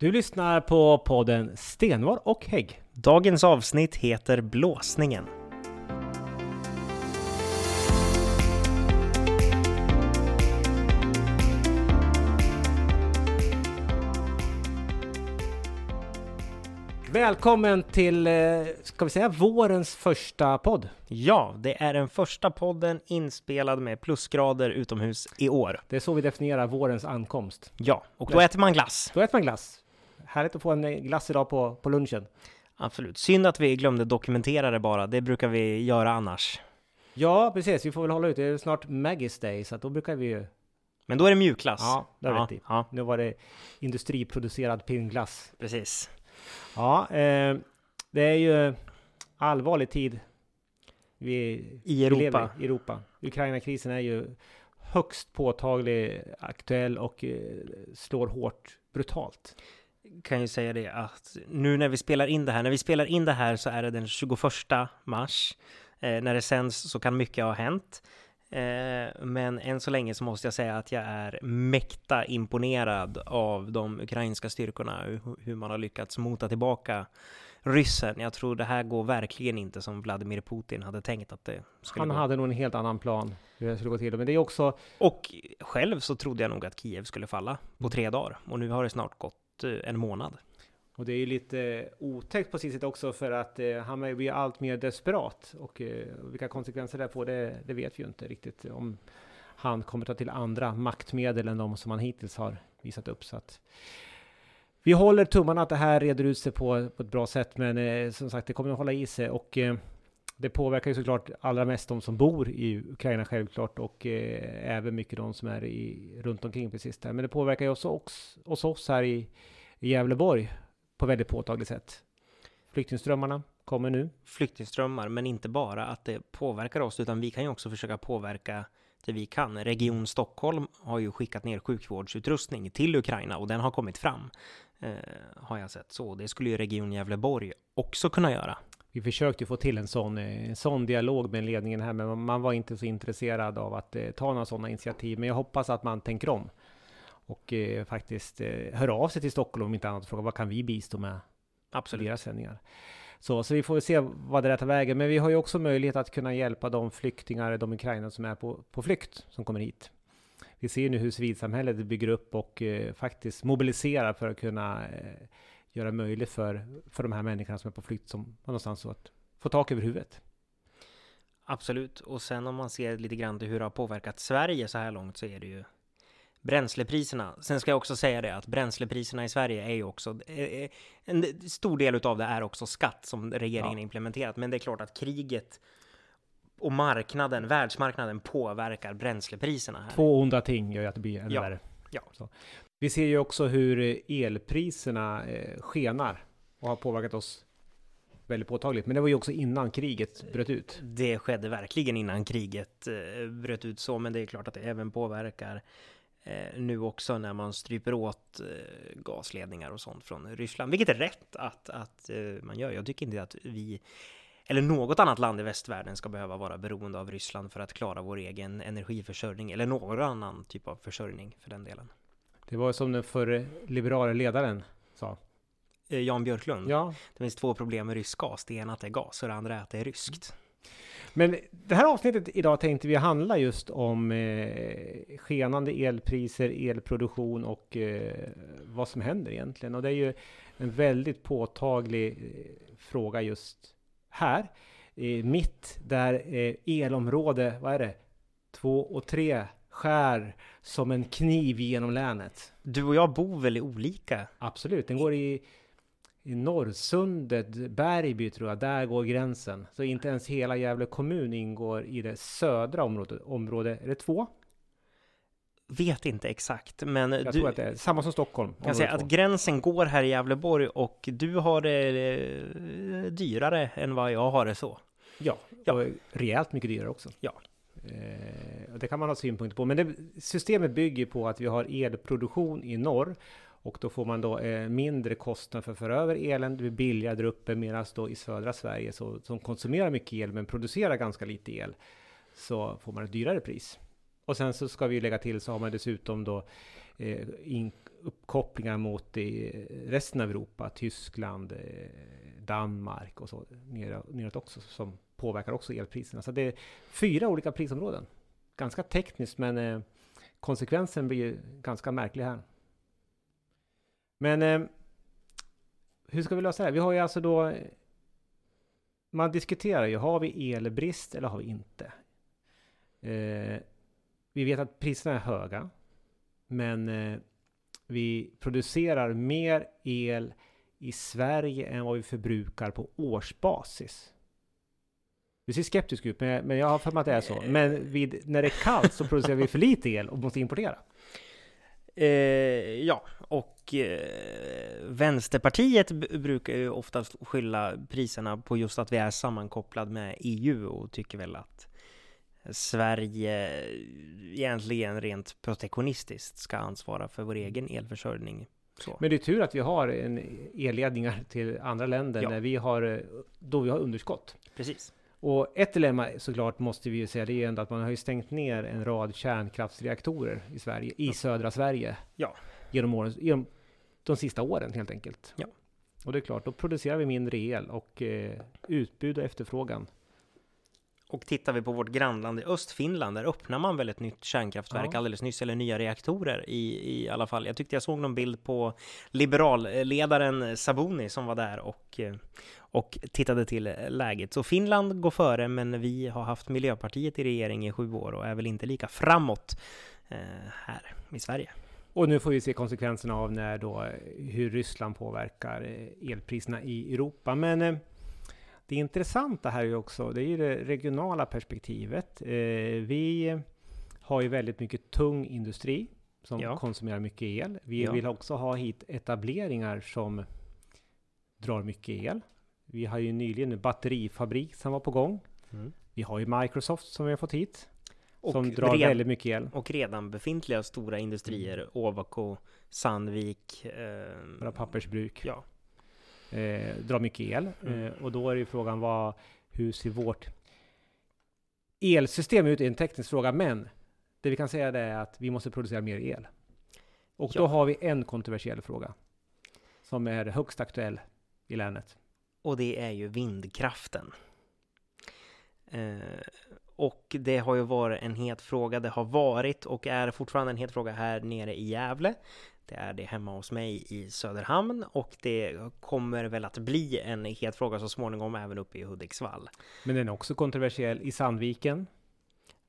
Du lyssnar på podden Stenvar och Hägg. Dagens avsnitt heter Blåsningen. Välkommen till, eh, ska vi säga, vårens första podd. Ja, det är den första podden inspelad med plusgrader utomhus i år. Det är så vi definierar vårens ankomst. Ja, och då äter man glass. Då äter man glass. Härligt att få en eh, glass idag på, på lunchen. Absolut. Synd att vi glömde dokumentera det bara. Det brukar vi göra annars. Ja, precis. Vi får väl hålla ut. Det är snart Maggie's Day, så att då brukar vi ju... Men då är det mjukglass. Ja, det har ja, rätt i. ja, Nu var det industriproducerad pinnglass. precis. Ja, eh, det är ju allvarlig tid vi, I vi Europa. lever i Europa. Ukraina-krisen är ju högst påtaglig, aktuell och eh, slår hårt, brutalt. Kan ju säga det att nu när vi spelar in det här, när vi spelar in det här så är det den 21 mars. Eh, när det sänds så kan mycket ha hänt. Eh, men än så länge så måste jag säga att jag är mäkta imponerad av de ukrainska styrkorna, hur, man har lyckats mota tillbaka ryssen. Jag tror det här går verkligen inte som Vladimir Putin hade tänkt att det skulle Han gå. hade nog en helt annan plan hur det skulle gå till. Men det är också, Och själv så trodde jag nog att Kiev skulle falla på tre dagar. Och nu har det snart gått Eh, en månad. och det är ju lite otäckt på sitt sätt också för att eh, han blir allt mer desperat. Och eh, vilka konsekvenser det får, det, det vet vi ju inte riktigt. Om han kommer ta till andra maktmedel än de som han hittills har visat upp. Så att vi håller tummarna att det här reder ut sig på, på ett bra sätt. Men eh, som sagt, det kommer att hålla i sig. Och eh, det påverkar ju såklart allra mest de som bor i Ukraina självklart. Och eh, även mycket de som är i, runt omkring precis där. Men det påverkar ju också oss, oss, oss här i, i Gävleborg på väldigt påtagligt sätt. Flyktingströmmarna kommer nu. flyktingströmmar, men inte bara att det påverkar oss, utan vi kan ju också försöka påverka det vi kan. Region Stockholm har ju skickat ner sjukvårdsutrustning till Ukraina och den har kommit fram, eh, har jag sett. Så det skulle ju Region Gävleborg också kunna göra. Vi försökte få till en sån, eh, sån dialog med ledningen här, men man var inte så intresserad av att eh, ta några sådana initiativ. Men jag hoppas att man tänker om och eh, faktiskt hör av sig till Stockholm om inte annat och frågar vad kan vi bistå med Absolut. deras sändningar. Så, så vi får se vad det där tar vägen. Men vi har ju också möjlighet att kunna hjälpa de flyktingar, de ukrainare som är på, på flykt, som kommer hit. Vi ser ju nu hur civilsamhället bygger upp och eh, faktiskt mobiliserar för att kunna eh, göra möjligt för, för de här människorna som är på flykt som någonstans så att få tak över huvudet. Absolut. Och sen om man ser lite grann till hur det har påverkat Sverige så här långt så är det ju bränslepriserna. Sen ska jag också säga det att bränslepriserna i Sverige är ju också eh, en stor del utav det är också skatt som regeringen Ja. implementerat. Men det är klart att kriget och marknaden, världsmarknaden påverkar bränslepriserna här. Två onda ting gör ju att det blir ännu Ja, värre. ja. Så. Vi ser ju också hur eh, elpriserna eh, skenar och har påverkat oss väldigt påtagligt. Men det var ju också innan kriget bröt ut. Det skedde verkligen innan kriget eh, bröt ut så, men det är klart att det även påverkar nu också när man stryper åt gasledningar och sånt från Ryssland, vilket är rätt att, att man gör. Jag tycker inte att vi eller något annat land i västvärlden ska behöva vara beroende av Ryssland för att klara vår egen energiförsörjning eller någon annan typ av försörjning för den delen. Det var som den förre liberala ledaren sa. Eh, Jan Björklund, Ja, det finns två problem med rysk gas. Det ena är att det är gas och det andra är att det är ryskt. men det här avsnittet idag tänkte vi handla just om eh, skenande elpriser, elproduktion och eh, vad som händer egentligen. Och det är ju en väldigt påtaglig eh, fråga just här. Mitt där eh, elområde, vad är det? Två och tre skär som en kniv genom länet. Du och jag bor väl i olika Absolut, den går i, i Norrsundet, Bergby tror jag, där går gränsen. Så inte ens hela Gävle kommun ingår i det södra området. Område, är det två? Vet inte exakt, men Jag du tror att det är samma som Stockholm. kan säga att gränsen går här i Gävleborg och du har det eh, dyrare än vad jag har det så. Ja, Ja. och rejält mycket dyrare också. Ja. Eh, det kan man ha synpunkter på. Men det, systemet bygger på att vi har elproduktion i norr. Och då får man då eh, mindre kostnad för att föra över elen. Det blir billigare där uppe. Medan då i södra Sverige så, som konsumerar mycket el men producerar ganska lite el. Så får man ett dyrare pris. Och sen så ska vi lägga till så har man dessutom då eh, in, uppkopplingar mot resten av Europa, Tyskland, eh, Danmark och så neråt också, som påverkar också elpriserna. Så det är fyra olika prisområden. Ganska tekniskt, men eh, konsekvensen blir ju ganska märklig här. Men eh, hur ska vi lösa det här? Vi har ju alltså då man diskuterar ju, har vi elbrist eller har vi inte? Eh, vi vet att priserna är höga, men eh, vi producerar mer el i Sverige än vad vi förbrukar på årsbasis. Du ser skeptisk ut, men, men jag har för mig att det är så. Men vid, när det är kallt så producerar vi för lite el och måste importera. Eh, ja, och eh, Vänsterpartiet brukar ju oftast skylla priserna på just att vi är sammankopplad med EU och tycker väl att Sverige egentligen rent protektionistiskt ska ansvara för vår egen elförsörjning. Så. Men det är tur att vi har en elledningar till andra länder ja. när vi har, då vi har underskott. Precis. Och ett dilemma såklart måste vi ju säga, det är ändå att man har ju stängt ner en rad kärnkraftsreaktorer i Sverige, i södra Sverige. Ja. Genom, åren, genom de sista åren helt enkelt. Ja. Och det är klart, då producerar vi mindre el och eh, utbud och efterfrågan. Och tittar vi på vårt grannland i Östfinland, där öppnar man väl ett nytt kärnkraftverk ja. alldeles nyss, eller nya reaktorer i, i alla fall. Jag tyckte jag såg någon bild på liberalledaren Sabuni som var där och eh, och tittade till läget. Så Finland går före, men vi har haft Miljöpartiet i regering i sju år och är väl inte lika framåt eh, här i Sverige. Och nu får vi se konsekvenserna av när då, hur Ryssland påverkar eh, elpriserna i Europa. Men eh, det intressanta här är ju också, det är ju det regionala perspektivet. Eh, vi har ju väldigt mycket tung industri som ja. konsumerar mycket el. Vi ja. vill också ha hit etableringar som drar mycket el. Vi har ju nyligen en batterifabrik som var på gång. Mm. Vi har ju Microsoft som vi har fått hit. Och som drar red, väldigt mycket el. Och redan befintliga stora industrier, mm. Ovako, Sandvik. Eh, Våra pappersbruk. Ja. Eh, drar mycket el. Mm. Eh, och då är ju frågan vad, hur ser vårt elsystem ut? Det är en teknisk fråga, men det vi kan säga det är att vi måste producera mer el. Och ja. då har vi en kontroversiell fråga som är högst aktuell i länet och det är ju vindkraften. Eh, och det har ju varit en het fråga, det har varit och är fortfarande en het fråga här nere i Gävle. Det är det hemma hos mig i Söderhamn och det kommer väl att bli en het fråga så småningom även uppe i Hudiksvall. Men den är också kontroversiell i Sandviken.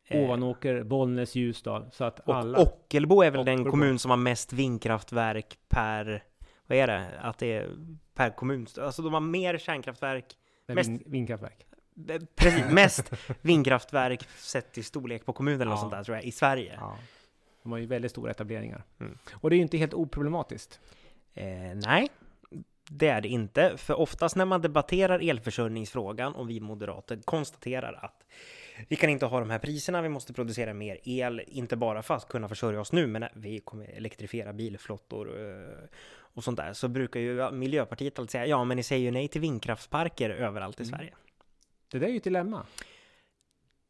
Eh, Ovanåker, Bollnäs, Ljusdal. Så att och alla... Ockelbo är väl Ockelbo. den kommun som har mest vindkraftverk per vad är det? Att det är per kommun. Alltså de har mer kärnkraftverk. Mest, vindkraftverk. Precis, mest vindkraftverk sett i storlek på kommun eller ja. sånt där tror jag, i Sverige. Ja. De har ju väldigt stora etableringar. Mm. Och det är ju inte helt oproblematiskt. Eh, nej, det är det inte. För oftast när man debatterar elförsörjningsfrågan och vi moderater konstaterar att vi kan inte ha de här priserna, vi måste producera mer el, inte bara för att kunna försörja oss nu, men vi kommer elektrifiera bilflottor eh, och sånt där, så brukar ju Miljöpartiet alltid säga ja, men ni säger ju nej till vindkraftsparker överallt i mm. Sverige. Det där är ju ett dilemma.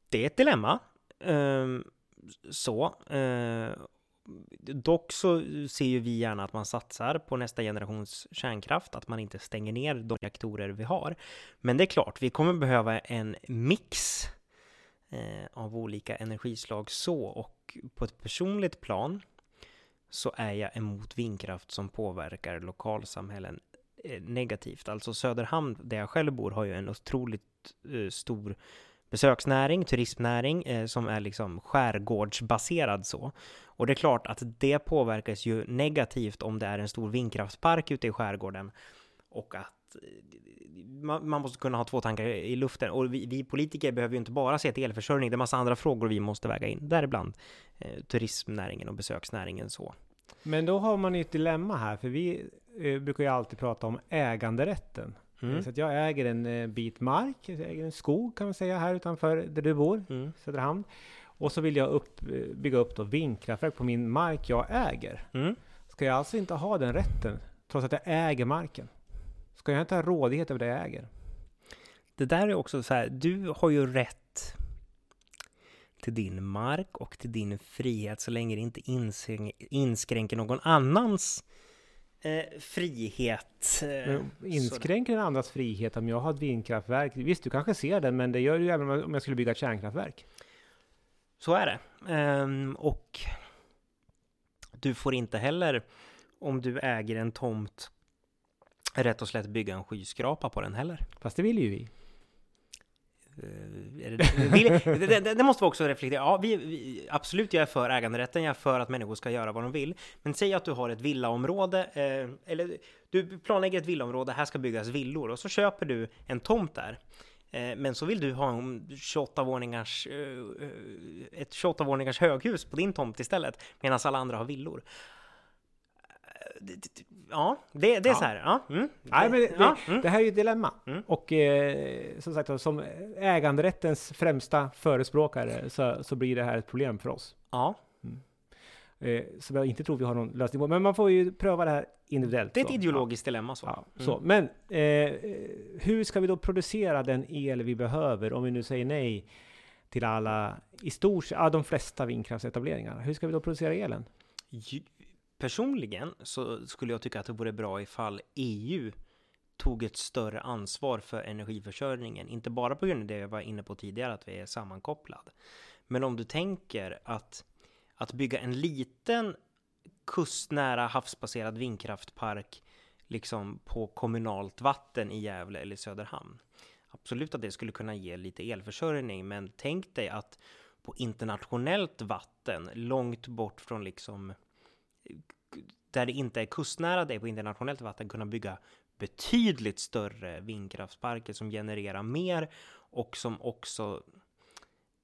Det är ett dilemma. Um, så. Eh, dock så ser ju vi gärna att man satsar på nästa generations kärnkraft, att man inte stänger ner de reaktorer vi har. Men det är klart, vi kommer behöva en mix eh, av olika energislag så och på ett personligt plan så är jag emot vindkraft som påverkar lokalsamhällen eh, negativt. Alltså Söderhamn, där jag själv bor, har ju en otroligt eh, stor besöksnäring, turismnäring eh, som är liksom skärgårdsbaserad så. Och det är klart att det påverkas ju negativt om det är en stor vindkraftspark ute i skärgården och att eh, man, man måste kunna ha två tankar i luften. Och vi, vi, politiker behöver ju inte bara se till elförsörjning, det är massa andra frågor vi måste väga in, däribland eh, turismnäringen och besöksnäringen så. Men då har man ju ett dilemma här, för vi eh, brukar ju alltid prata om äganderätten. Mm. Så att jag äger en eh, bit mark, jag äger en skog kan man säga här utanför där du bor, mm. Söderhamn. Och så vill jag upp, eh, bygga upp då vindkraftverk på min mark jag äger. Mm. Ska jag alltså inte ha den rätten, trots att jag äger marken? Ska jag inte ha rådighet över det jag äger? Det där är också så här, du har ju rätt till din mark och till din frihet så länge det inte inskränker någon annans eh, frihet. Eh, inskränker en andras frihet om jag har ett vindkraftverk? Visst, du kanske ser den, men det gör ju även om jag skulle bygga ett kärnkraftverk. Så är det. Um, och du får inte heller, om du äger en tomt, rätt och slätt bygga en skyskrapa på den heller. Fast det vill ju vi. Eh, det, det, det, det, måste vi också reflektera. Ja, vi, vi, absolut, jag är för äganderätten. Jag är för att människor ska göra vad de vill. Men säg att du har ett villaområde, eh, eller du planlägger ett villaområde, här ska byggas villor och så köper du en tomt där. Eh, men så vill du ha en 28 våningars, eh, ett 28 våningars höghus på din tomt istället, medan alla andra har villor eh, ja, det, det är ja. så här. Ja, mm, Nej, men det, ja, mm. det här är ju ett dilemma. Mm. Och eh, som sagt, som äganderättens främsta förespråkare så, så blir det här ett problem för oss. Ja. Mm. Eh, som jag inte tror vi har någon lösning på. Men man får ju pröva det här individuellt. Det är ett så. ideologiskt ja. dilemma. Så. Ja, mm. så. Men eh, hur ska vi då producera den el vi behöver om vi nu säger nej till alla, i stort ja, de flesta vindkraftsetableringar? Hur ska vi då producera elen? Personligen så skulle jag tycka att det vore bra ifall EU tog ett större ansvar för energiförsörjningen. Inte bara på grund av det jag var inne på tidigare, att vi är sammankopplade. Men om du tänker att, att bygga en liten kustnära havsbaserad vindkraftpark liksom på kommunalt vatten i Gävle eller Söderhamn. Absolut att det skulle kunna ge lite elförsörjning, men tänk dig att på internationellt vatten, långt bort från liksom där det inte är kustnära dig på internationellt vatten kunna bygga betydligt större vindkraftsparker som genererar mer och som också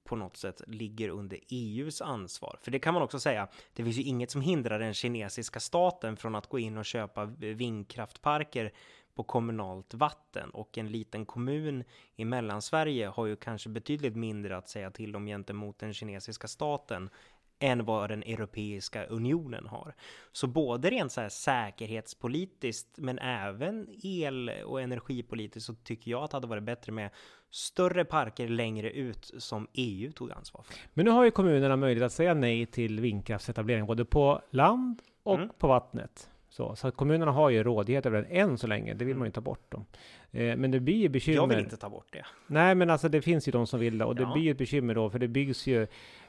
på något sätt ligger under EUs ansvar. För det kan man också säga, det finns ju inget som hindrar den kinesiska staten från att gå in och köpa vindkraftparker på kommunalt vatten och en liten kommun i Mellansverige har ju kanske betydligt mindre att säga till om gentemot den kinesiska staten än vad den Europeiska unionen har. Så både rent så här säkerhetspolitiskt men även el och energipolitiskt så tycker jag att det hade varit bättre med större parker längre ut som EU tog ansvar för. Men nu har ju kommunerna möjlighet att säga nej till vindkraftsetablering både på land och mm. på vattnet. Så, så kommunerna har ju rådighet över den än så länge. Det vill man ju ta bort dem. Eh, men det blir ju bekymmer. Jag vill inte ta bort det. Nej, men alltså det finns ju de som vill det och det blir ju ett bekymmer då, för det byggs ju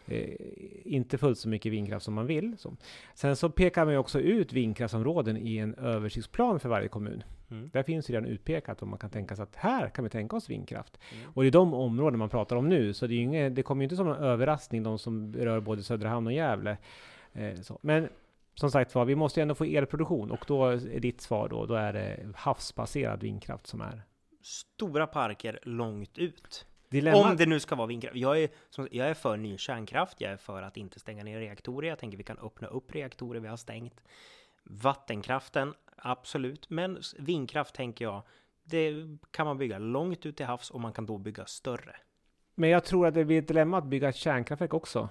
eh, inte fullt så mycket vindkraft som man vill. Så. Sen så pekar man ju också ut vindkraftsområden i en översiktsplan för varje kommun. Mm. Där finns ju redan utpekat och man kan tänka sig att här kan vi tänka oss vindkraft. Mm. Och det är de områden man pratar om nu, så det, är inget, det kommer ju inte som en överraskning, de som rör både Söderhamn och Gävle. Eh. Men som sagt var, vi måste ju ändå få elproduktion och då är ditt svar då, då är det havsbaserad vindkraft som är stora parker långt ut. Dilemma. Om det nu ska vara vindkraft. Jag är, jag är för ny kärnkraft. Jag är för att inte stänga ner reaktorer. Jag tänker vi kan öppna upp reaktorer vi har stängt. Vattenkraften, absolut. Men vindkraft tänker jag, det kan man bygga långt ut till havs och man kan då bygga större. Men jag tror att det blir ett dilemma att bygga ett kärnkraftverk också.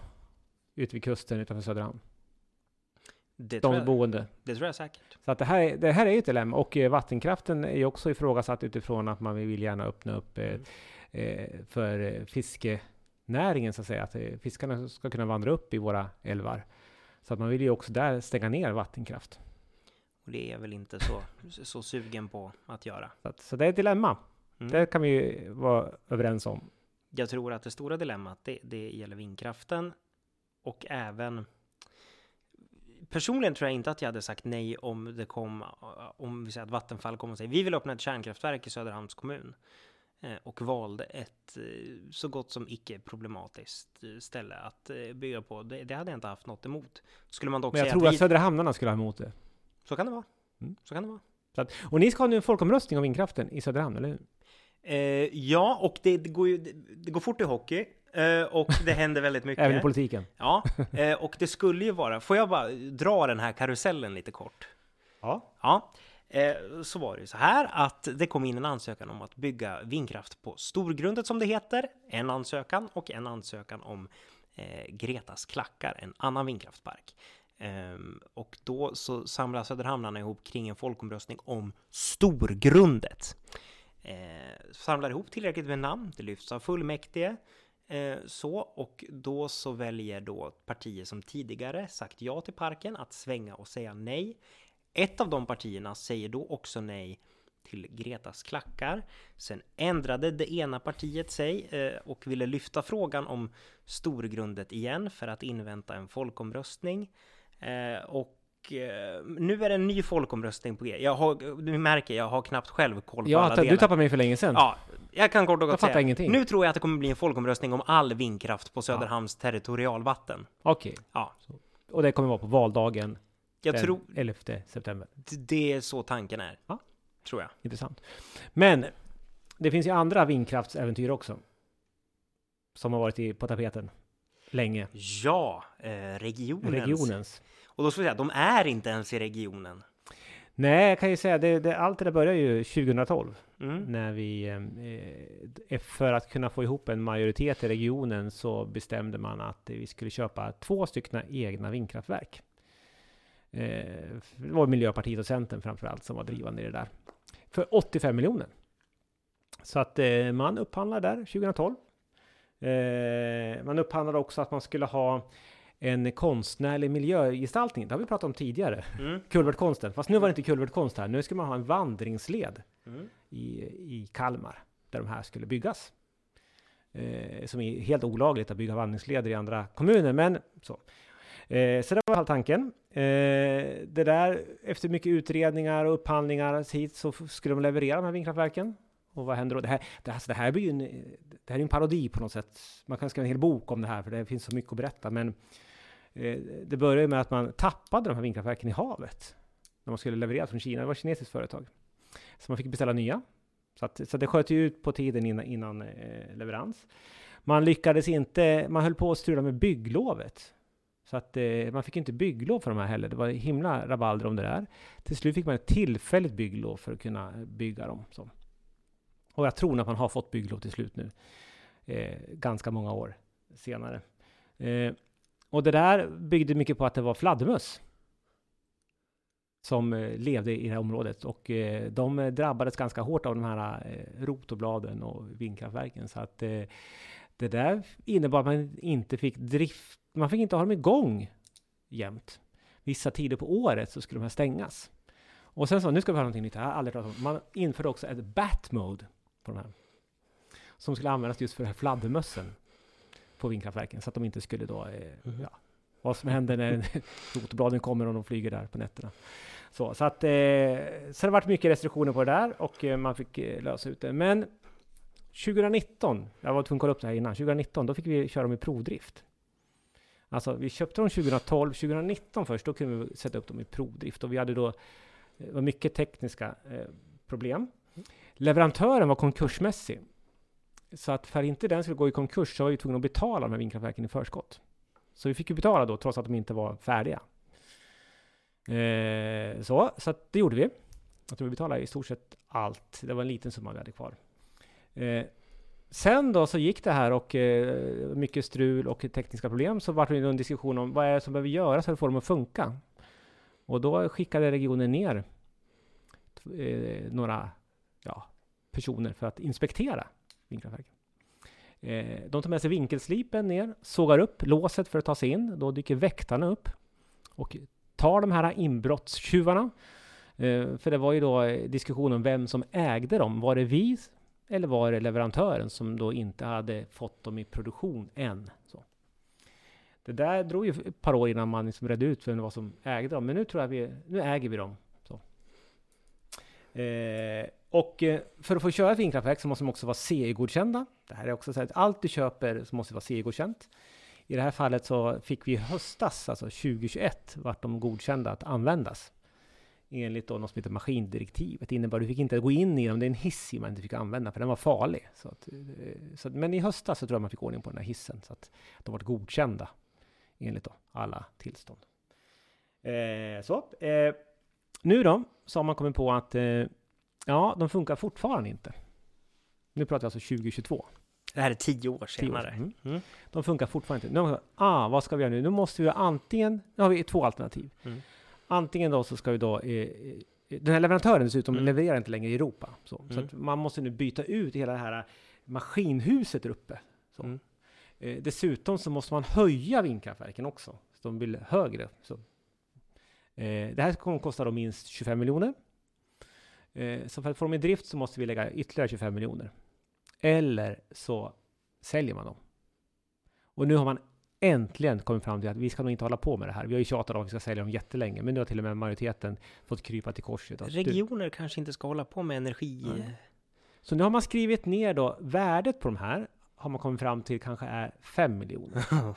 Ute vid kusten utanför Söderhamn. Det de boende. Det tror jag säkert. Så att det, här, det här är ju ett dilemma. Och eh, vattenkraften är ju också ifrågasatt utifrån att man vill gärna öppna upp eh, mm. Eh, för eh, fiskenäringen så att säga. Att eh, fiskarna ska kunna vandra upp i våra älvar. Så att man vill ju också där stänga ner vattenkraft. Och det är väl inte så, så sugen på att göra. Så, att, så det är ett dilemma. Mm. Det kan vi ju vara överens om. Jag tror att det stora dilemmat det, det gäller vindkraften och även personligen tror jag inte att jag hade sagt nej om det kom, om vi säger att Vattenfall kom och säger vi vill öppna ett kärnkraftverk i Söderhamns kommun och valde ett eh, så gott som icke problematiskt eh, ställe att bygga på. Det, det hade jag inte haft något emot. Skulle man dock Men jag säga tror att, vi... att Söderhamnarna skulle ha emot det. Så kan det vara. Mm. Så kan det vara. Att, och ni ska ha nu en folkomröstning om vindkraften i Söderhamn, eller hur? Eh, ja, och det, det, går ju, det, det, går fort i hockey. Eh, och det händer väldigt mycket. Även i politiken. Ja, eh, och det skulle ju vara, får jag bara dra den här karusellen lite kort? Ja. Ja, eh, Eh, så var det ju så här att det kom in en ansökan om att bygga vindkraft på Storgrundet som det heter. En ansökan och en ansökan om eh, Gretas klackar, en annan vindkraftpark. Ehm, och då så samlar Söderhamnarna ihop kring en folkomröstning om Storgrundet. Eh, samlar ihop tillräckligt med namn, det lyfts av fullmäktige. Så, och då så väljer då partier som tidigare sagt ja till parken att svänga och säga nej. Ett av de partierna säger då också nej till Gretas klackar. Sen ändrade det ena partiet sig eh, och ville lyfta frågan om storgrundet igen för att invänta en folkomröstning. Eh, och eh, nu är det en ny folkomröstning på G. Jag har, du märker, jag har knappt själv koll på Ja, alla delar. du tappade mig för länge sedan. Ja, jag kan kort och gott säga. ingenting. Nu tror jag att det kommer bli en folkomröstning om all vindkraft på Söderhamns territorialvatten. Okej. Ja. Och det kommer vara på valdagen Jag den tror 11 september. det är så tanken är. Ja. Tror jag. Intressant. Men det finns ju andra vindkraftsäventyr också. Som har varit i, på tapeten länge. Ja, eh, regionens. Regionens. Och då ska vi säga, de är inte ens i regionen. Nej, jag kan ju säga det, det, allt det där började ju 2012. Mm. När vi, eh, för att kunna få ihop en majoritet i regionen så bestämde man att vi skulle köpa två stycken egna vindkraftverk. Eh, det var Miljöpartiet och Centern framförallt som var drivande i det där. För 85 miljoner. Så att eh, man upphandlade där 2012. Eh, man upphandlade också att man skulle ha en konstnärlig miljögestaltning. Det har vi pratat om tidigare. Mm. Kulvertkonsten. Fast nu var det inte kulvertkonst här. Nu ska man ha en vandringsled Mm. i, i Kalmar, där de här skulle byggas. Eh, som är helt olagligt att bygga vandringsleder i andra kommuner, men så. Eh, så det var tanken. Eh, det där, efter mycket utredningar och upphandlingar hit så skulle de leverera de här vindkraftverken. Och vad händer då? Det här, det, alltså, det här blir ju en, det här är en parodi på något sätt. Man kan skriva en hel bok om det här, för det finns så mycket att berätta. Men eh, det började med att man tappade de här vindkraftverken i havet. När man skulle leverera från Kina. Det var ett kinesiskt företag. Så man fick beställa nya. Så, att, så det sköt ju ut på tiden innan, innan eh, leverans. Man lyckades inte, man höll på att strula med bygglovet. Så att eh, man fick inte bygglov för de här heller. Det var himla rabalder om det där. Till slut fick man ett tillfälligt bygglov för att kunna bygga dem. Så. Och jag tror att man har fått bygglov till slut nu. Eh, ganska många år senare. Eh, och det där byggde mycket på att det var fladdermöss som eh, levde i det här området och eh, de drabbades ganska hårt av de här eh, rotobladen och vindkraftverken så att eh, det där innebar att man inte fick drift, man fick inte ha dem igång jämt. Vissa tider på året så skulle de här stängas. Och sen så, nu ska vi ha någonting nytt, aldrig pratat om. Man införde också ett bat mode på de här. Som skulle användas just för den här fladdermössen på vindkraftverken så att de inte skulle då, eh, Mhm. ja, vad som händer när rotobladen kommer och de flyger där på nätterna. Så, så att, eh, det har varit mycket restriktioner på det där och eh, man fick eh, lösa ut det. Men 2019, jag var tvungen att kolla upp det här innan, 2019 då fick vi köra dem i provdrift. Alltså vi köpte dem 2012, 2019 först, då kunde vi sätta upp dem i provdrift och vi hade då eh, var mycket tekniska eh, problem. Leverantören var konkursmässig. Så att för att inte den skulle gå i konkurs så var vi tvungna att betala de här vindkraftverken i förskott. Så vi fick ju betala då trots att de inte var färdiga. Eh, så, så att det gjorde vi. Jag tror vi betalade i stort sett allt. Det var en liten summa vi hade kvar. Eh, sen då så gick det här och eh, mycket strul och tekniska problem så var det en diskussion om vad är det som behöver göras för att få dem att funka. Och då skickade regionen ner eh, några ja, personer för att inspektera vindkraftverken. Eh, de tar med sig vinkelslipen ner, sågar upp låset för att ta sig in. Då dyker väktarna upp och tar de här inbrottstjuvarna. Eh, för det var ju då eh, diskussion om vem som ägde dem. Var det vi eller var det leverantören som då inte hade fått dem i produktion än? Så. Det där drog ju ett par år innan man liksom redde ut vem det var som ägde dem. Men nu tror jag vi, nu äger vi dem. Så. Eh, och eh, för att få köra ett vindkraftverk så måste de också vara CE-godkända. Det här är också så att allt du köper så måste vara CE-godkänt. I det här fallet så fick vi i höstas, alltså 2021, vart de godkända att användas. Enligt då något som heter maskindirektivet. Det innebär att du fick inte gå in i dem. Det är en hiss man inte fick använda för den var farlig. Så att, eh, så att, men i höstas så tror jag man fick ordning på den här hissen. Så att de var godkända enligt då alla tillstånd. Eh, så. Eh, nu då så har man kommit på att eh, ja, de funkar fortfarande inte. Nu pratar vi alltså 2022. Det här är tio år Tio år senare. Mm. Mm. De funkar fortfarande inte. Nu ah, vad ska vi göra nu? Nu måste vi antingen, nu har vi två alternativ. Mm. Antingen då så ska vi då, eh, eh, den här leverantören dessutom Mm. levererar inte längre i Europa. Så, så Mm. att man måste nu byta ut hela det här maskinhuset där uppe. Så. Mm. Eh, dessutom så måste man höja vindkraftverken också, så de blir högre. Så. Eh, det här kommer att kosta då minst 25 miljoner. Eh, så för att få dem i drift så måste vi lägga ytterligare 25 miljoner. Eller så säljer man dem. Och nu har man äntligen kommit fram till att vi ska nog inte hålla på med det här. Vi har ju tjatat om att vi ska sälja dem jättelänge, men nu har till och med majoriteten fått krypa till korset. Regioner du... kanske inte ska hålla på med energi. Mm. Så nu har man skrivit ner då värdet på de här, har man kommit fram till kanske är 5 miljoner.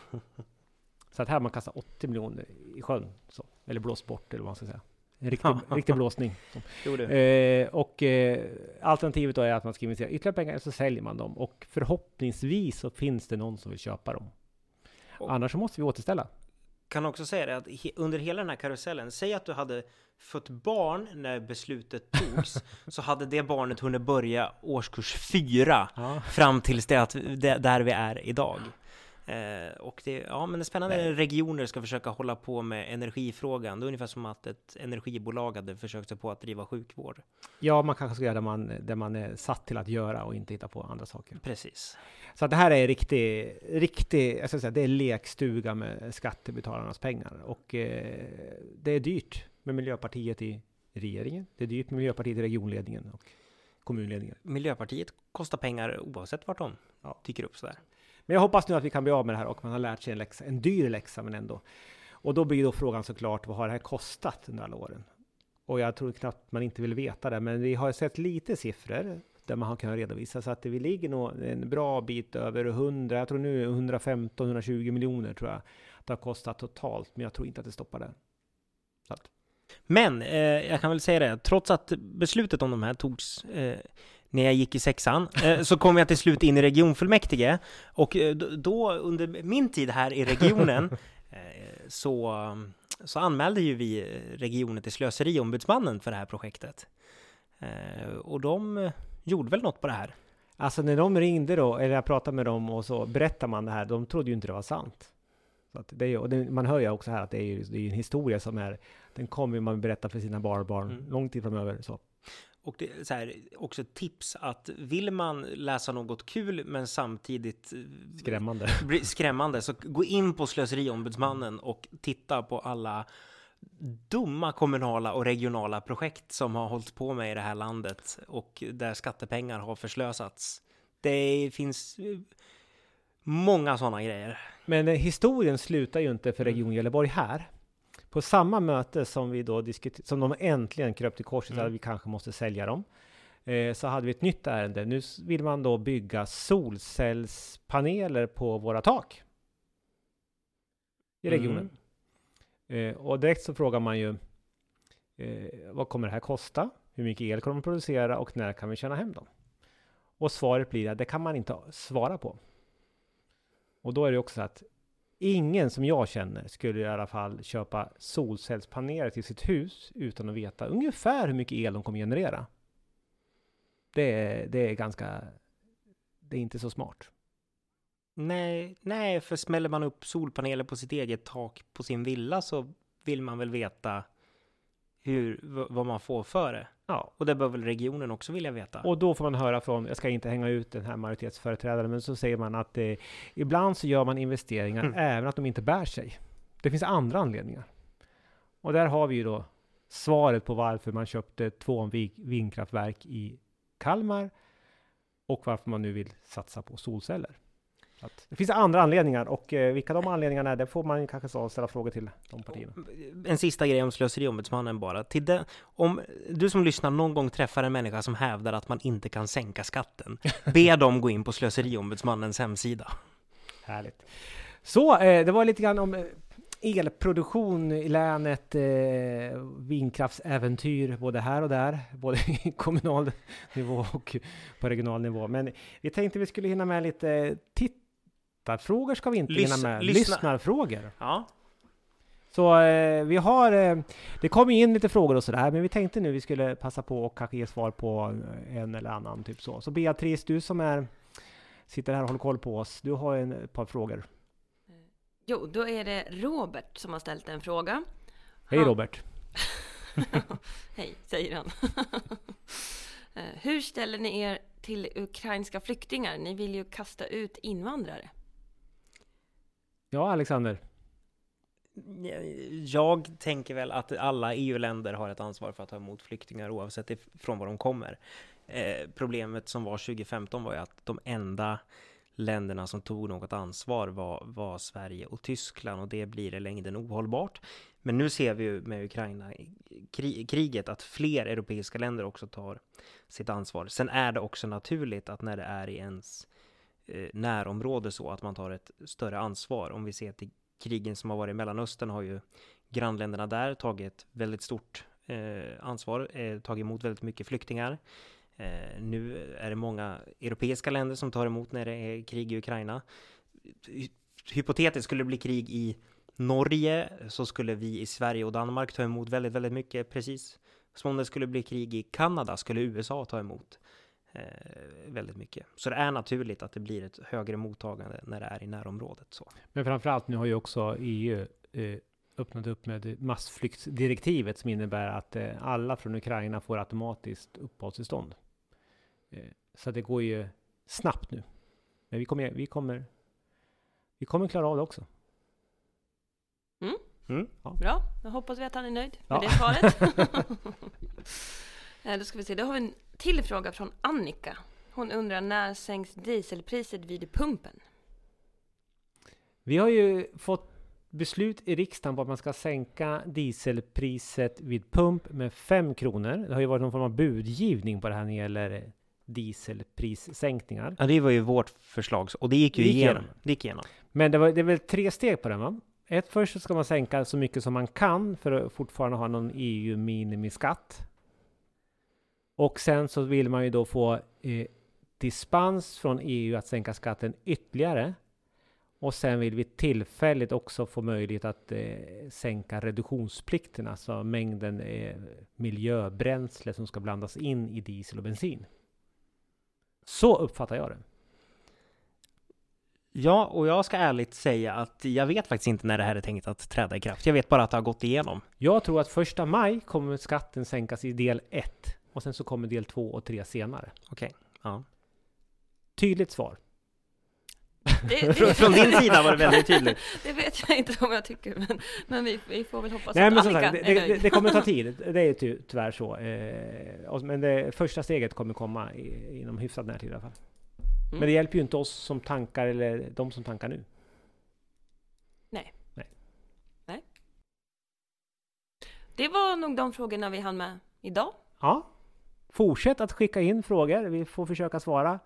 så att här har man kastat 80 miljoner i sjön, så. eller blåst bort eller vad man ska säga. En riktig, riktig blåsning. Eh, och eh, alternativet då är att man ska investera ytterligare pengar, eller så säljer man dem. Och förhoppningsvis så finns det någon som vill köpa dem. Annars måste vi återställa. Kan också säga det att under hela den här karusellen, säg att du hade fått barn när beslutet togs, så hade det barnet hunnit börja årskurs fyra ja. fram tills det att, där vi är idag. Eh, och det, ja, men det är spännande när regioner ska försöka hålla på med energifrågan. Det är ungefär som att ett energibolag hade försökt sig på att driva sjukvård. Ja, man kanske ska göra det man, det man är satt till att göra och inte hitta på andra saker. Precis. Så att det här är riktig, riktig, jag ska säga, det är lekstuga med skattebetalarnas pengar. Och eh, det är dyrt med Miljöpartiet i regeringen. Det är dyrt med Miljöpartiet i regionledningen och kommunledningen. Miljöpartiet kostar pengar oavsett vart de ja. dyker upp sådär. Men jag hoppas nu att vi kan bli av med det här och man har lärt sig en läxa, en dyr läxa men ändå. Och då blir då frågan såklart, vad har det här kostat under alla åren? Och jag tror knappt man inte vill veta det, men vi har sett lite siffror där man har kunnat redovisa så att vi ligger nog en bra bit över 100, jag tror nu 115-120 miljoner tror jag det har kostat totalt, men jag tror inte att det stoppar det. Men eh, jag kan väl säga det, trots att beslutet om de här togs eh, när jag gick i sexan, eh, så kom jag till slut in i regionfullmäktige. Och eh, då, under min tid här i regionen, eh, så, så anmälde ju vi regionen till Slöseriombudsmannen för det här projektet. Och de gjorde väl något på det här. Alltså när de ringde då, eller jag pratade med dem och så berättade man det här, de trodde ju inte det var sant. Så det är, och det, man hör ju också här att det är, ju, det är en historia som är, den kommer man berätta för sina barnbarn mm. lång tid framöver. Så. Och det är så här, också ett tips att vill man läsa något kul men samtidigt eh, skrämmande, skrämmande så gå in på Slöseriombudsmannen och titta på alla dumma kommunala och regionala projekt som har hållit på med i det här landet och där skattepengar har förslösats. Det finns eh, många sådana grejer. Men eh, historien slutar ju inte för Region mm. Gävleborg här. På samma möte som vi då diskuterade, som de äntligen kröp till korset, mm. att vi kanske måste sälja dem, eh, så hade vi ett nytt ärende. Nu vill man då bygga solcellspaneler på våra tak i regionen. Mm. Eh, och direkt så frågar man ju, eh, vad kommer det här kosta? Hur mycket el kommer de producera och när kan vi tjäna hem dem? Och svaret blir att det kan man inte svara på. Och då är det också så att Ingen som jag känner skulle i alla fall köpa solcellspaneler till sitt hus utan att veta ungefär hur mycket el de kommer generera. Det är, det är ganska... Det är inte så smart. Nej, nej, för smäller man upp solpaneler på sitt eget tak på sin villa så vill man väl veta hur, vad man får för det. Ja, och det bör väl regionen också vilja veta. Och då får man höra från, jag ska inte hänga ut den här majoritetsföreträdaren, men så säger man att eh, ibland så gör man investeringar mm. även att de inte bär sig. Det finns andra anledningar. Och där har vi ju då svaret på varför man köpte två vindkraftverk i Kalmar och varför man nu vill satsa på solceller. Att det finns andra anledningar och eh, vilka de anledningarna är, det får man kanske ställa frågor till de partierna. En sista grej om Slöseriombudsmannen bara. Till det, om du som lyssnar någon gång träffar en människa som hävdar att man inte kan sänka skatten, be dem gå in på Slöseriombudsmannens hemsida. Härligt. Så, eh, det var lite grann om eh, elproduktion i länet, eh, vindkraftsäventyr både här och där, både i kommunal nivå och på regional nivå. Men vi tänkte vi skulle hinna med lite titt tittarfrågor ska vi inte Lys hinna med. Lyssna. Lyssnarfrågor. Ja. Så eh, vi har, eh, det kom in lite frågor och sådär, men vi tänkte nu vi skulle passa på och kanske ge svar på en eller annan, typ så. Så Beatrice, du som är, sitter här och håller koll på oss, du har en, ett par frågor. Jo, då är det Robert som har ställt en fråga. Hej Robert! Hej, säger han. Eh, hur ställer ni er till ukrainska flyktingar? Ni vill ju kasta ut invandrare. Ja, Alexander. Eh, jag tänker väl att alla EU-länder har ett ansvar för att ta emot flyktingar oavsett ifrån var de kommer. Eh, problemet som var 2015 var ju att de enda länderna som tog något ansvar var, var Sverige och Tyskland och det blir i längden ohållbart. Men nu ser vi ju med Ukraina-kriget att fler europeiska länder också tar sitt ansvar. Sen är det också naturligt att när det är i ens eh, Eh, närområde så att man tar ett större ansvar. Om vi ser till krigen som har varit i Mellanöstern har ju grannländerna där tagit väldigt stort eh, ansvar, eh, tagit emot väldigt mycket flyktingar. Eh, nu är det många europeiska länder som tar emot när det är krig i Ukraina. Hypotetiskt skulle det bli krig i Norge så skulle vi i Sverige och Danmark ta emot väldigt, väldigt mycket precis som om det skulle bli krig i Kanada skulle USA ta emot väldigt mycket. Så det är naturligt att det blir ett högre mottagande när det är i närområdet. Så. Men framförallt nu har ju också EU eh, öppnat upp med massflyktsdirektivet som innebär att eh, alla från Ukraina får automatiskt uppehållstillstånd. Eh, så det går ju snabbt nu. Men vi kommer, vi kommer, vi kommer klara av det också. Mm. Mm. Ja. Bra, då hoppas vi att han är nöjd med ja. det svaret. Eh, då ska vi se, då har vi en till fråga från Annika. Hon undrar när sänks dieselpriset vid pumpen? Vi har ju fått beslut i riksdagen på att man ska sänka dieselpriset vid pump med 5 kronor. Det har ju varit någon form av budgivning på det här när det gäller dieselprissänkningar. Ja, det var ju vårt förslag och det gick ju det gick igenom. igenom. Det gick igenom. Men det, var, det är väl tre steg på den va? Ett, först så ska man sänka så mycket som man kan för att fortfarande ha någon EU-minimiskatt. Och sen så vill man ju då få eh, dispens från EU att sänka skatten ytterligare. Och sen vill vi tillfälligt också få möjlighet att eh, sänka reduktionsplikten, alltså mängden eh, miljöbränsle som ska blandas in i diesel och bensin. Så uppfattar jag det. Ja, och jag ska ärligt säga att jag vet faktiskt inte när det här är tänkt att träda i kraft. Jag vet bara att det har gått igenom. Jag tror att första maj kommer skatten sänkas i del 1 och sen så kommer del 2 och 3 senare. Okej, okay. ja. Tydligt svar. Det, det, Från din sida var det väldigt tydligt. det vet jag inte om jag tycker, men, men vi, vi får väl hoppas Nej, att men Annika sagt, det, det, det, kommer ta tid, det är ty, tyvärr så. Eh, men det första steget kommer komma i, inom hyfsad närtid i alla fall. Mm. Men det hjälper ju inte oss som tankar, eller de som tankar nu. Nej. Nej. Nej. Det var nog de frågorna vi hann med idag. Ja. Fortsätt att skicka in frågor, vi får försöka svara.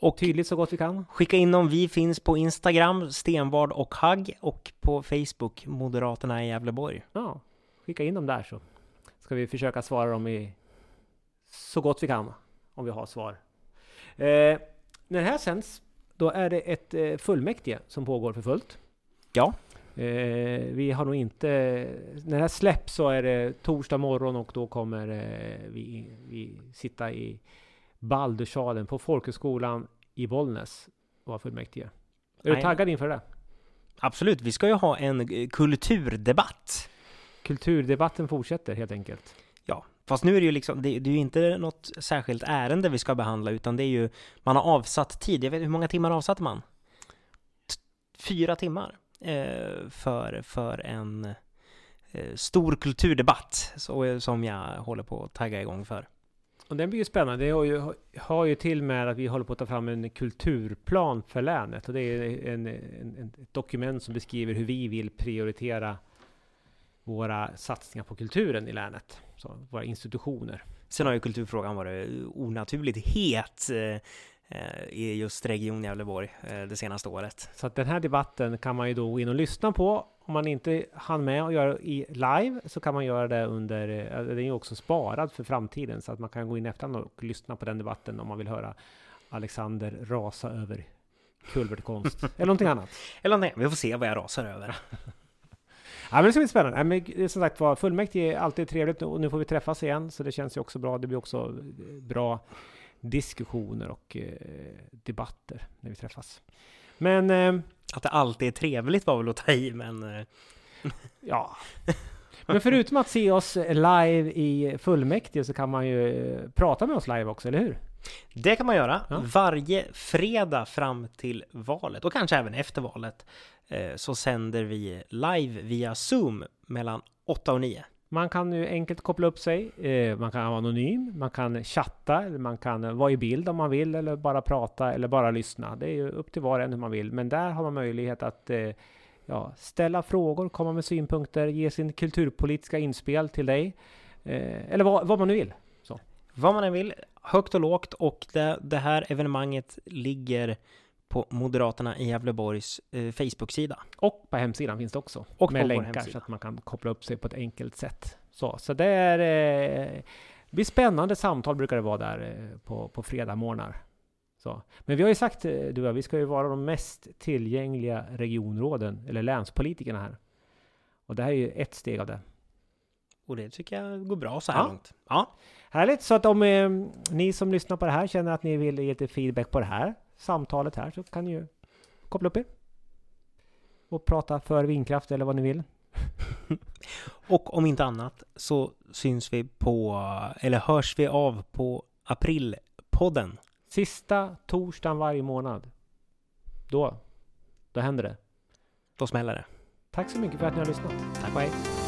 Och tydligt så gott vi kan. Skicka in dem. Vi finns på Instagram, Stenvard och Hagg och på Facebook, Moderaterna i Gävleborg. Ja, skicka in dem där så ska vi försöka svara dem i så gott vi kan om vi har svar. Eh, när det här sänds, då är det ett eh, fullmäktige som pågår för fullt. Ja. Eh, vi har nog inte... När det här släpps så är det torsdag morgon och då kommer eh, vi, vi sitta i Baldursalen på folkhögskolan i Bollnäs och vara fullmäktige. Är Nej. du taggad inför det? Absolut, vi ska ju ha en eh, kulturdebatt. Kulturdebatten fortsätter helt enkelt. Ja, fast nu är det ju liksom, det, det är ju inte något särskilt ärende vi ska behandla, utan det är ju, man har avsatt tid. Jag vet hur många timmar avsatte man? T fyra timmar för, för en eh, stor kulturdebatt så, som jag håller på att tagga igång för. Och den blir ju spännande. Det har ju, har ju till med att vi håller på att ta fram en kulturplan för länet. Och det är en, en, ett dokument som beskriver hur vi vill prioritera våra satsningar på kulturen i länet. Så våra institutioner. Sen har ju kulturfrågan varit onaturligt het eh, eh i just Region Gävleborg eh, det senaste året. Så att den här debatten kan man ju då gå in och lyssna på om man inte hann med att göra i live så kan man göra det under, eh, den är ju också sparad för framtiden så att man kan gå in efterhand och lyssna på den debatten om man vill höra Alexander rasa över kulvertkonst eller någonting annat. Eller någonting, vi får se vad jag rasar över. Ja, men det ska bli spännande. men som sagt var, fullmäktige är alltid trevligt och nu får vi träffas igen, så det känns ju också bra. Det blir också eh, bra diskussioner och eh, debatter när vi träffas. Men... Eh, att det alltid är trevligt var väl att ta i, men... Eh. ja. Men förutom att se oss live i fullmäktige så kan man ju prata med oss live också, eller hur? Det kan man göra Ja. varje fredag fram till valet och kanske även efter valet. eh, Så sänder vi live via Zoom mellan 8 och 9. Man kan ju enkelt koppla upp sig, eh, man kan vara anonym, man kan chatta, eller man kan vara i bild om man vill, eller bara prata, eller bara lyssna. Det är ju upp till var och en hur man vill, men där har man möjlighet att eh, ja, ställa frågor, komma med synpunkter, ge sin kulturpolitiska inspel till dig, eh, eller vad, vad man nu vill. Vad man än vill, högt och lågt. Och det, det här evenemanget ligger på Moderaterna i Gävleborgs eh, Facebook-sida. Och på hemsidan finns det också. Och med länkar så att man kan koppla upp sig på ett enkelt sätt. Så, så det är, eh, blir spännande samtal brukar det vara där eh, på, på fredag. Så. Men vi har ju sagt, eh, du och vi ska ju vara de mest tillgängliga regionråden, eller länspolitikerna här. Och det här är ju ett steg av det. Och det tycker jag går bra så här Ja. långt. Ja, Härligt! Så att om eh, ni som lyssnar på det här känner att ni vill ge lite feedback på det här samtalet här så kan ni ju koppla upp er. Och prata för vindkraft eller vad ni vill. och om inte annat så syns vi på, eller hörs vi av på Aprilpodden. Sista torsdagen varje månad. Då, då händer det. Då smäller det. Tack så mycket för att ni har lyssnat. Tack. Bye.